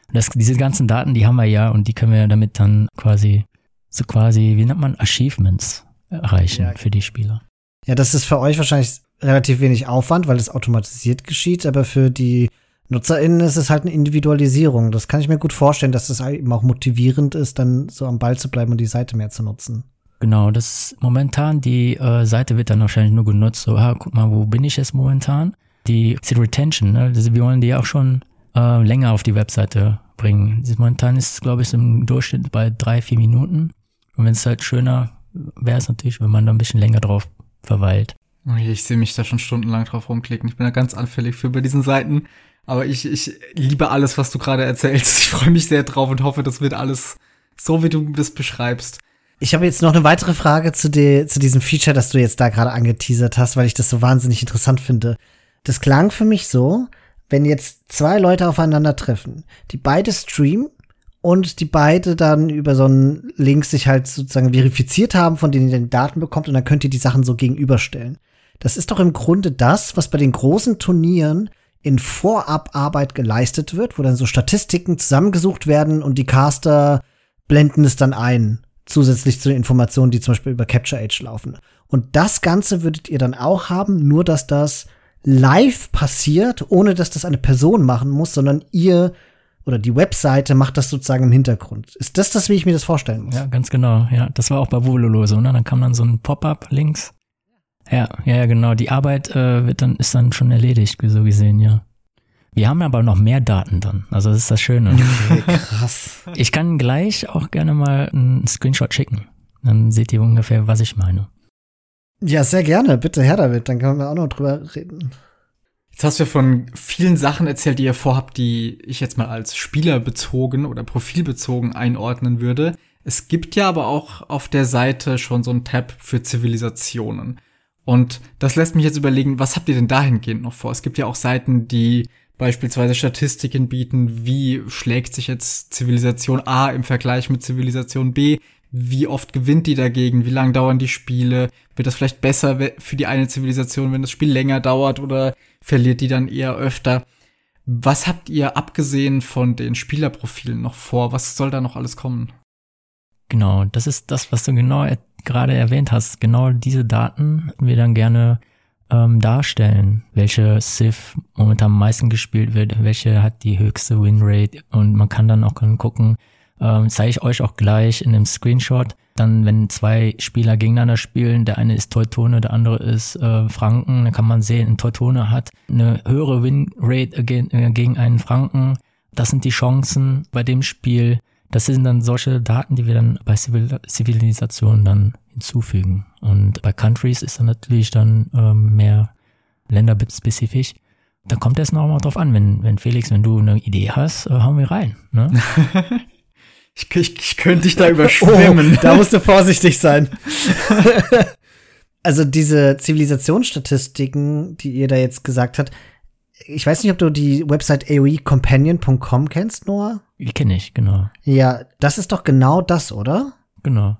Und das, diese ganzen Daten, die haben wir ja und die können wir damit dann quasi, so quasi, wie nennt man, Achievements erreichen ja. für die Spieler. Ja, das ist für euch wahrscheinlich relativ wenig Aufwand, weil es automatisiert geschieht, aber für die NutzerInnen ist es halt eine Individualisierung. Das kann ich mir gut vorstellen, dass das eben auch motivierend ist, dann so am Ball zu bleiben und die Seite mehr zu nutzen. Genau, das momentan, die äh, Seite wird dann wahrscheinlich nur genutzt, so, ah, guck mal, wo bin ich jetzt momentan? Die, die Retention, ne? Das, wir wollen die auch schon äh, länger auf die Webseite bringen. Momentan ist es, glaube ich, im Durchschnitt bei drei, vier Minuten. Und wenn es halt schöner wäre es natürlich, wenn man da ein bisschen länger drauf verweilt. Ich sehe mich da schon stundenlang drauf rumklicken. Ich bin da ganz anfällig für bei diesen Seiten. Aber ich, ich liebe alles, was du gerade erzählst. Ich freue mich sehr drauf und hoffe, das wird alles so, wie du das beschreibst. Ich habe jetzt noch eine weitere Frage zu, de, zu diesem Feature, das du jetzt da gerade angeteasert hast, weil ich das so wahnsinnig interessant finde. Das klang für mich so, wenn jetzt zwei Leute aufeinandertreffen, die beide streamen und die beide dann über so einen Link sich halt sozusagen verifiziert haben, von denen ihr die Daten bekommt und dann könnt ihr die Sachen so gegenüberstellen. Das ist doch im Grunde das, was bei den großen Turnieren in Vorabarbeit geleistet wird, wo dann so Statistiken zusammengesucht werden und die Caster blenden es dann ein, zusätzlich zu den Informationen, die zum Beispiel über Capture Age laufen. Und das Ganze würdet ihr dann auch haben, nur dass das live passiert, ohne dass das eine Person machen muss, sondern ihr oder die Webseite macht das sozusagen im Hintergrund. Ist das das, wie ich mir das vorstellen muss? Ja, ganz genau. Ja, das war auch bei Vololo so. Ne? Dann kam dann so ein Pop-up links ja, ja, ja, genau. Die Arbeit äh, wird dann, ist dann schon erledigt, so gesehen, ja. Wir haben aber noch mehr Daten dann. Also das ist das Schöne. Krass. Ich kann gleich auch gerne mal einen Screenshot schicken. Dann seht ihr ungefähr, was ich meine. Ja, sehr gerne. Bitte her damit. Dann können wir auch noch drüber reden. Jetzt hast du ja von vielen Sachen erzählt, die ihr vorhabt, die ich jetzt mal als spielerbezogen oder profilbezogen einordnen würde. Es gibt ja aber auch auf der Seite schon so ein Tab für Zivilisationen. Und das lässt mich jetzt überlegen, was habt ihr denn dahingehend noch vor? Es gibt ja auch Seiten, die beispielsweise Statistiken bieten, wie schlägt sich jetzt Zivilisation A im Vergleich mit Zivilisation B, wie oft gewinnt die dagegen, wie lang dauern die Spiele, wird das vielleicht besser für die eine Zivilisation, wenn das Spiel länger dauert oder verliert die dann eher öfter. Was habt ihr abgesehen von den Spielerprofilen noch vor? Was soll da noch alles kommen? Genau, das ist das, was du genau gerade erwähnt hast, genau diese Daten wir dann gerne ähm, darstellen, welche Civ momentan am meisten gespielt wird, welche hat die höchste Winrate und man kann dann auch gucken, ähm, zeige ich euch auch gleich in dem Screenshot, dann wenn zwei Spieler gegeneinander spielen, der eine ist Teutone, der andere ist äh, Franken, dann kann man sehen, ein Teutone hat eine höhere Winrate gegen, äh, gegen einen Franken. Das sind die Chancen bei dem Spiel. Das sind dann solche Daten, die wir dann bei Zivil Zivilisationen dann hinzufügen. Und bei Countries ist dann natürlich dann ähm, mehr länderspezifisch. Da kommt es noch mal drauf an, wenn, wenn Felix, wenn du eine Idee hast, äh, hauen wir rein. Ne? ich, ich, ich könnte dich da überschwemmen. Oh, da musst du vorsichtig sein. also diese Zivilisationsstatistiken, die ihr da jetzt gesagt habt, ich weiß nicht, ob du die Website aoecompanion.com kennst, Noah? Die kenne ich, genau. Ja, das ist doch genau das, oder? Genau.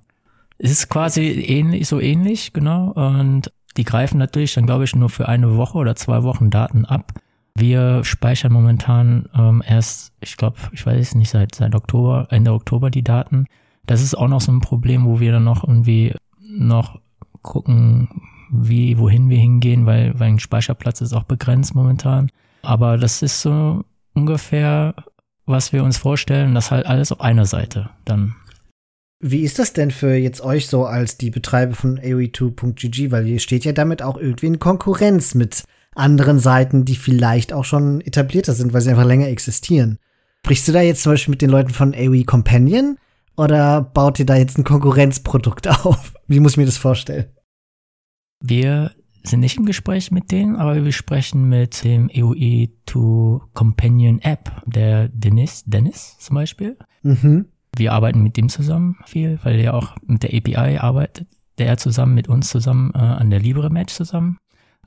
Es ist quasi ähnlich, so ähnlich, genau. Und die greifen natürlich dann, glaube ich, nur für eine Woche oder zwei Wochen Daten ab. Wir speichern momentan ähm, erst, ich glaube, ich weiß es nicht, seit, seit Oktober, Ende Oktober die Daten. Das ist auch noch so ein Problem, wo wir dann noch irgendwie noch gucken, wie, wohin wir hingehen, weil, weil ein Speicherplatz ist auch begrenzt momentan. Aber das ist so ungefähr, was wir uns vorstellen, das halt alles auf einer Seite dann. Wie ist das denn für jetzt euch so als die Betreiber von AOE2.gg? Weil ihr steht ja damit auch irgendwie in Konkurrenz mit anderen Seiten, die vielleicht auch schon etablierter sind, weil sie einfach länger existieren. Sprichst du da jetzt zum Beispiel mit den Leuten von AOE Companion oder baut ihr da jetzt ein Konkurrenzprodukt auf? Wie muss ich mir das vorstellen? Wir sind nicht im Gespräch mit denen, aber wir sprechen mit dem AOE2 Companion App, der Dennis, Dennis zum Beispiel. Mhm. Wir arbeiten mit dem zusammen viel, weil er auch mit der API arbeitet, der er zusammen mit uns zusammen äh, an der Libre Match zusammen.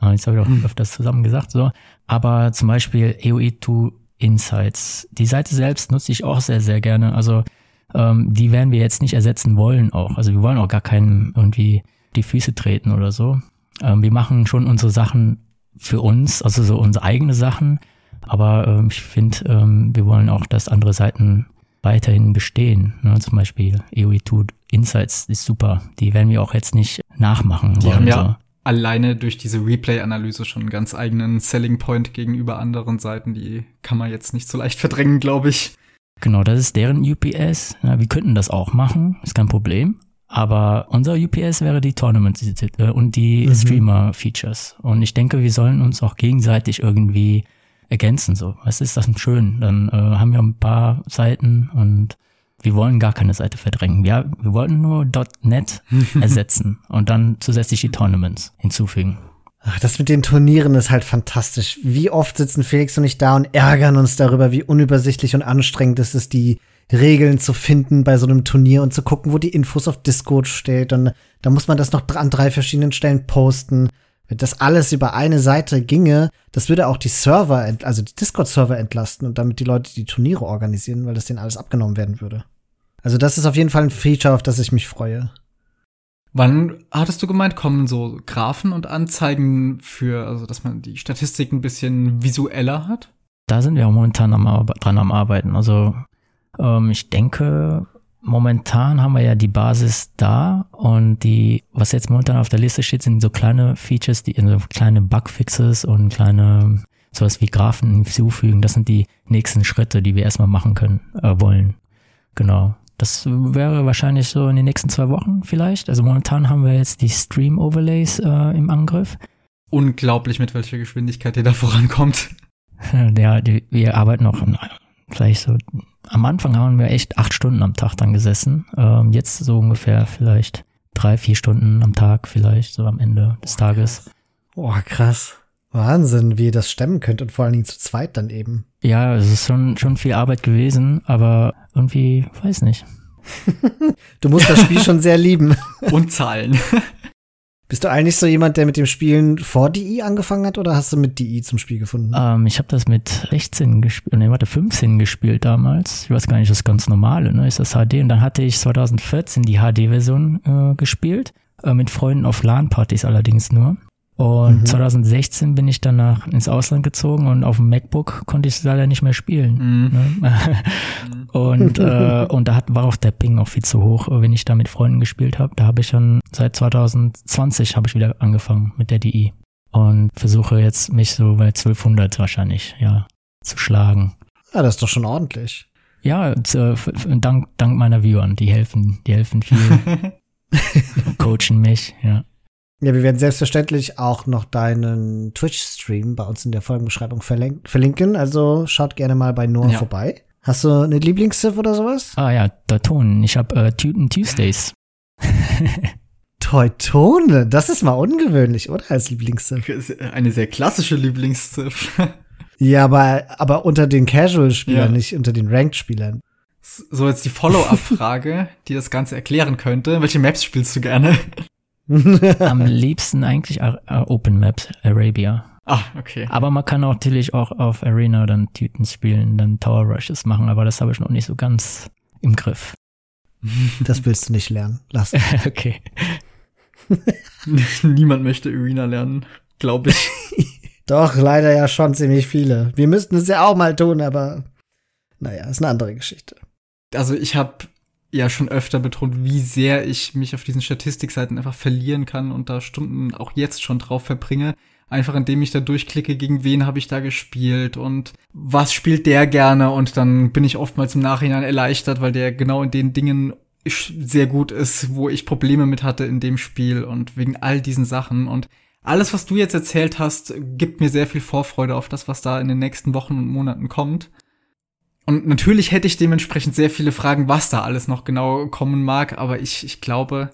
Äh, jetzt habe ich auch öfters zusammen gesagt, so. Aber zum Beispiel AOE2 Insights. Die Seite selbst nutze ich auch sehr, sehr gerne. Also ähm, die werden wir jetzt nicht ersetzen wollen auch. Also wir wollen auch gar keinen irgendwie die Füße treten oder so. Ähm, wir machen schon unsere Sachen für uns, also so unsere eigene Sachen. Aber ähm, ich finde, ähm, wir wollen auch, dass andere Seiten weiterhin bestehen. Ne? Zum Beispiel EOE2 Insights ist super. Die werden wir auch jetzt nicht nachmachen. Die wollen, haben ja. Alleine durch diese Replay-Analyse schon einen ganz eigenen Selling Point gegenüber anderen Seiten. Die kann man jetzt nicht so leicht verdrängen, glaube ich. Genau, das ist deren UPS. Ja, wir könnten das auch machen, ist kein Problem. Aber unser UPS wäre die Tournaments äh, und die Mhm. Streamer-Features. Und ich denke, wir sollen uns auch gegenseitig irgendwie ergänzen. So, was ist das denn schön? Dann äh, haben wir ein paar Seiten und wir wollen gar keine Seite verdrängen. Wir, wir wollten nur .NET ersetzen und dann zusätzlich die Tournaments hinzufügen. Ach, das mit den Turnieren ist halt fantastisch. Wie oft sitzen Felix und ich da und ärgern uns darüber, wie unübersichtlich und anstrengend es ist, die Regeln zu finden bei so einem Turnier und zu gucken, wo die Infos auf Discord steht. Und da muss man das noch an drei verschiedenen Stellen posten. Wenn das alles über eine Seite ginge, das würde auch die Server, also die Discord-Server entlasten und damit die Leute die Turniere organisieren, weil das denen alles abgenommen werden würde. Also das ist auf jeden Fall ein Feature, auf das ich mich freue. Wann hattest du gemeint, kommen so Graphen und Anzeigen für, also dass man die Statistik ein bisschen visueller hat? Da sind wir auch momentan am, Arbe- dran am Arbeiten. Also ähm, ich denke, momentan haben wir ja die Basis da und die, was jetzt momentan auf der Liste steht, sind so kleine Features, die so kleine Bugfixes und kleine sowas wie Graphen hinzufügen. Das sind die nächsten Schritte, die wir erstmal machen können, äh, wollen. Genau. Das wäre wahrscheinlich so in den nächsten zwei Wochen vielleicht. Also momentan haben wir jetzt die Stream-Overlays äh, im Angriff. Unglaublich, mit welcher Geschwindigkeit ihr da vorankommt. Ja, die, wir arbeiten auch in, vielleicht so. Am Anfang haben wir echt acht Stunden am Tag dann gesessen. Ähm, jetzt so ungefähr vielleicht drei, vier Stunden am Tag vielleicht, so am Ende des Tages. Oh, krass. Wahnsinn, wie ihr das stemmen könnt und vor allen Dingen zu zweit dann eben. Ja, es ist schon, schon viel Arbeit gewesen, aber irgendwie, weiß nicht. Du musst das Spiel schon sehr lieben. Und Zahlen. Bist du eigentlich so jemand, der mit dem Spielen vor DI angefangen hat oder hast du mit DI zum Spiel gefunden? Ähm, ich habe das mit 16 gespielt, nee, warte, 15 gespielt damals. Ich weiß gar nicht, das ist ganz normale, ne? Ist das HD? Und dann hatte ich 2014 die HD-Version äh, gespielt, äh, mit Freunden auf LAN-Partys allerdings nur. Und Mhm. 2016 bin ich danach ins Ausland gezogen und auf dem MacBook konnte ich leider nicht mehr spielen. Mhm. Ne? und äh, und da hat, war auch der Ping auch viel zu hoch, wenn ich da mit Freunden gespielt habe. Da habe ich schon seit 2020 habe ich wieder angefangen mit der DI und versuche jetzt mich so bei 1200 wahrscheinlich ja zu schlagen. Ja, das ist doch schon ordentlich. Ja, äh, dank dank meiner Viewern, die helfen, die helfen viel, coachen mich, ja. Ja, wir werden selbstverständlich auch noch deinen Twitch-Stream bei uns in der Folgenbeschreibung verlink verlinken. Also schaut gerne mal bei Noah Ja. vorbei. Hast du eine Lieblingssiff oder sowas? Ah ja, der Ton. Ich habe äh, Tüten Tuesdays. Teutone, das ist mal ungewöhnlich, oder? Als Lieblingssiff. Eine sehr klassische Lieblingsziff. Ja, aber, aber unter den Casual-Spielern, Ja. nicht unter den Ranked-Spielern. So, jetzt die Follow-up-Frage, die das Ganze erklären könnte. Welche Maps spielst du gerne? Am liebsten eigentlich Open Maps Arabia. Ah, okay. Aber man kann auch natürlich auch auf Arena dann Tüten spielen, dann Tower Rushes machen, aber das habe ich noch nicht so ganz im Griff. Das willst du nicht lernen. Lass. okay. Niemand möchte Arena lernen, glaube ich. Doch, leider ja schon ziemlich viele. Wir müssten es ja auch mal tun, aber naja, ist eine andere Geschichte. Also ich habe ja schon öfter betont, wie sehr ich mich auf diesen Statistikseiten einfach verlieren kann und da Stunden auch jetzt schon drauf verbringe. Einfach indem ich da durchklicke, gegen wen habe ich da gespielt und was spielt der gerne und dann bin ich oftmals im Nachhinein erleichtert, weil der genau in den Dingen sehr gut ist, wo ich Probleme mit hatte in dem Spiel und wegen all diesen Sachen und alles, was du jetzt erzählt hast, gibt mir sehr viel Vorfreude auf das, was da in den nächsten Wochen und Monaten kommt. Und natürlich hätte ich dementsprechend sehr viele Fragen, was da alles noch genau kommen mag, aber ich, ich glaube,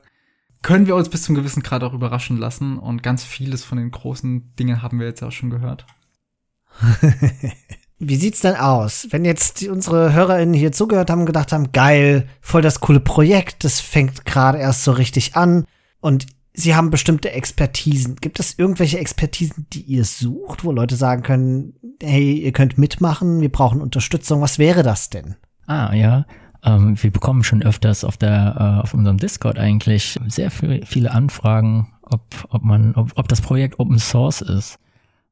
können wir uns bis zum gewissen Grad auch überraschen lassen. Und ganz vieles von den großen Dingen haben wir jetzt auch schon gehört. Wie sieht's denn aus, wenn jetzt unsere HörerInnen hier zugehört haben und gedacht haben, geil, voll das coole Projekt, das fängt gerade erst so richtig an. Und sie haben bestimmte Expertisen. Gibt es irgendwelche Expertisen, die ihr sucht, wo Leute sagen können, hey, ihr könnt mitmachen, wir brauchen Unterstützung, was wäre das denn? Ah, ja. Ähm, wir bekommen schon öfters auf der, äh, auf unserem Discord eigentlich sehr viel, viele Anfragen ob, ob man, ob, ob das Projekt Open Source ist.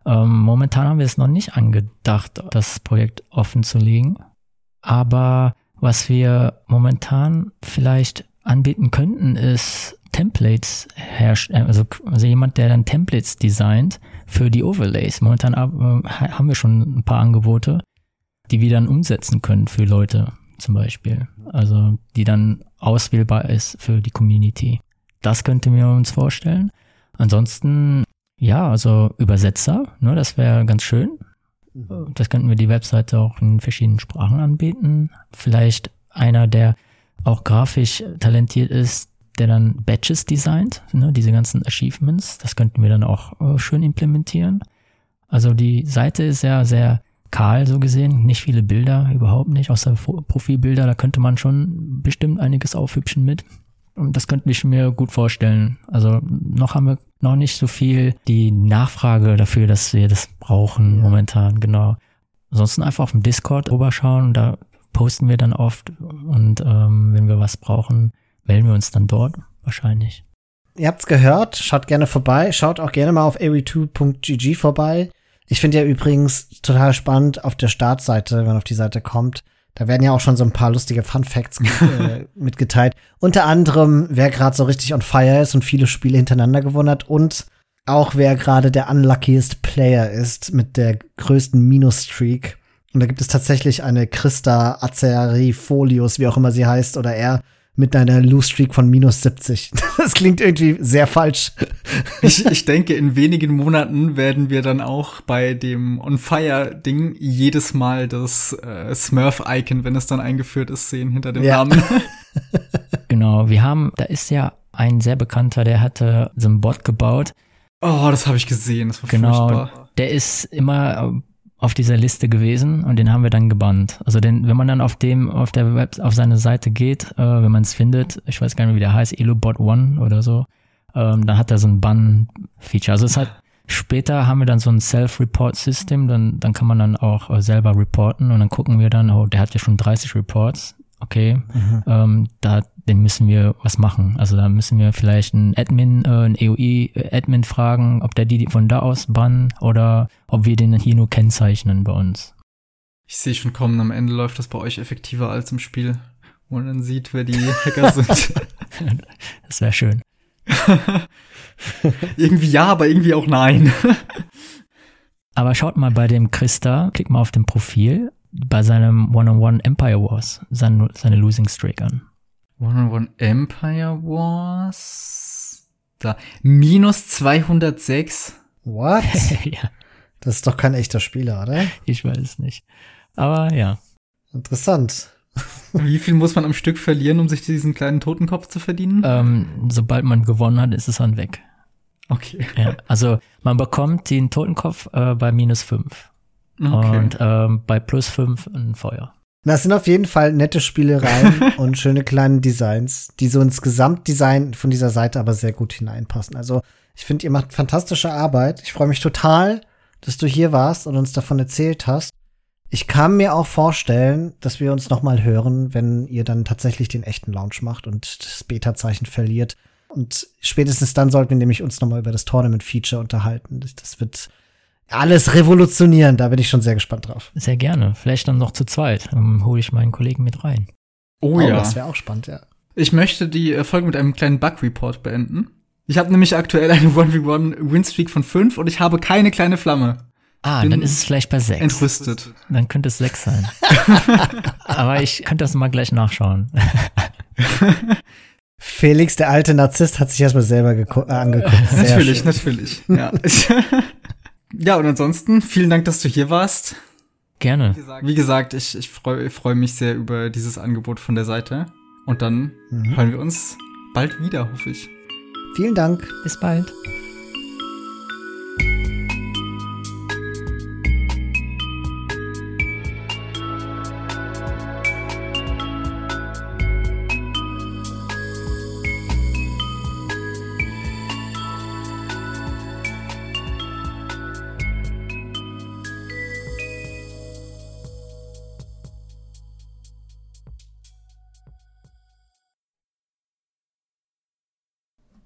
Ähm, momentan haben wir es noch nicht angedacht, das Projekt offen zu legen. Aber was wir momentan vielleicht anbieten könnten, ist Templates herstellen, also, also jemand, der dann Templates designt für die Overlays. Momentan äh, haben wir schon ein paar Angebote, die wir dann umsetzen können für Leute zum Beispiel. Also die dann auswählbar ist für die Community. Das könnten wir uns vorstellen. Ansonsten, ja, also Übersetzer, ne, das wäre ganz schön. Mhm. Das könnten wir die Webseite auch in verschiedenen Sprachen anbieten. Vielleicht einer, der auch grafisch talentiert ist, der dann Badges designt, ne, diese ganzen Achievements. Das könnten wir dann auch äh, schön implementieren. Also die Seite ist ja sehr kahl so gesehen, nicht viele Bilder, überhaupt nicht, außer Profilbilder, da könnte man schon bestimmt einiges aufhübschen mit. Und das könnte ich mir gut vorstellen. Also noch haben wir noch nicht so viel die Nachfrage dafür, dass wir das brauchen ja. momentan, genau. Ansonsten einfach auf dem Discord rüberschauen, da posten wir dann oft und ähm, wenn wir was brauchen, melden wir uns dann dort wahrscheinlich. Ihr habt's gehört, schaut gerne vorbei, schaut auch gerne mal auf awe2.gg vorbei. Ich finde ja übrigens total spannend auf der Startseite, wenn man auf die Seite kommt, da werden ja auch schon so ein paar lustige Fun Facts äh, mitgeteilt. Unter anderem, wer gerade so richtig on fire ist und viele Spiele hintereinander gewonnen hat und auch wer gerade der unluckiest Player ist mit der größten Minus-Streak. Und da gibt es tatsächlich eine Christa Acerifolius, wie auch immer sie heißt, oder er, mit einer Lose-Streak von minus 70. Das klingt irgendwie sehr falsch. Ich, ich denke, in wenigen Monaten werden wir dann auch bei dem On-Fire-Ding jedes Mal das äh, Smurf-Icon, wenn es dann eingeführt ist, sehen hinter dem ja. Namen. Genau, wir haben, da ist ja ein sehr bekannter, der hatte so einen Bot gebaut. Oh, das habe ich gesehen, das war genau, furchtbar. Der ist immer auf dieser Liste gewesen und den haben wir dann gebannt. Also den, wenn man dann auf dem, auf der Web, auf seine Seite geht, äh, wenn man es findet, ich weiß gar nicht, wie der heißt, Elobot One oder so, ähm, dann hat er so ein Ban-Feature. Also es hat, später haben wir dann so ein Self-Report-System, dann, dann kann man dann auch äh, selber reporten und dann gucken wir dann, oh, der hat ja schon 30 Reports, okay, mhm. ähm, da, den müssen wir was machen. Also da müssen wir vielleicht einen Admin, äh, einen EOI-Admin fragen, ob der die von da aus bannen oder ob wir den hier nur kennzeichnen bei uns. Ich sehe schon kommen, am Ende läuft das bei euch effektiver als im Spiel, wo man dann sieht, wer die Hacker sind. das wäre schön. irgendwie ja, aber irgendwie auch nein. aber schaut mal bei dem Christa, klickt mal auf dem Profil bei seinem One-on-One Empire Wars seine, seine Losing Streak an. One-on-One Empire Wars. Da. Minus 206. What? ja. Das ist doch kein echter Spieler, oder? Ich weiß es nicht. Aber ja. Interessant. Wie viel muss man am Stück verlieren, um sich diesen kleinen Totenkopf zu verdienen? Ähm, sobald man gewonnen hat, ist es dann weg. Okay. Ja, also man bekommt den Totenkopf äh, bei minus 5. Okay. Und ähm, bei plus 5 ein Feuer. Das sind auf jeden Fall nette Spielereien und schöne kleine Designs, die so ins Gesamtdesign von dieser Seite aber sehr gut hineinpassen. Also ich finde, ihr macht fantastische Arbeit. Ich freue mich total, dass du hier warst und uns davon erzählt hast. Ich kann mir auch vorstellen, dass wir uns noch mal hören, wenn ihr dann tatsächlich den echten Launch macht und das Beta-Zeichen verliert. Und spätestens dann sollten wir nämlich uns noch mal über das Tournament-Feature unterhalten. Das wird alles revolutionieren. Da bin ich schon sehr gespannt drauf. Sehr gerne. Vielleicht dann noch zu zweit. Dann hole ich meinen Kollegen mit rein. Oh, oh ja. Das wäre auch spannend, ja. Ich möchte die Folge mit einem kleinen Bug-Report beenden. Ich habe nämlich aktuell eine 1v1-Winstreak von 5 und ich habe keine kleine Flamme. Ah, Bin dann ist es vielleicht bei 6. Entrüstet. Dann könnte es 6 sein. Aber ich könnte das mal gleich nachschauen. Felix, der alte Narzisst, hat sich erstmal selber äh, angeguckt. Sehr natürlich, schön. natürlich. Ja. Ja, und ansonsten, vielen Dank, dass du hier warst. Gerne. Wie gesagt, wie gesagt ich, ich freue freu mich sehr über dieses Angebot von der Seite. Und dann mhm. hören wir uns bald wieder, hoffe ich. Vielen Dank. Bis bald.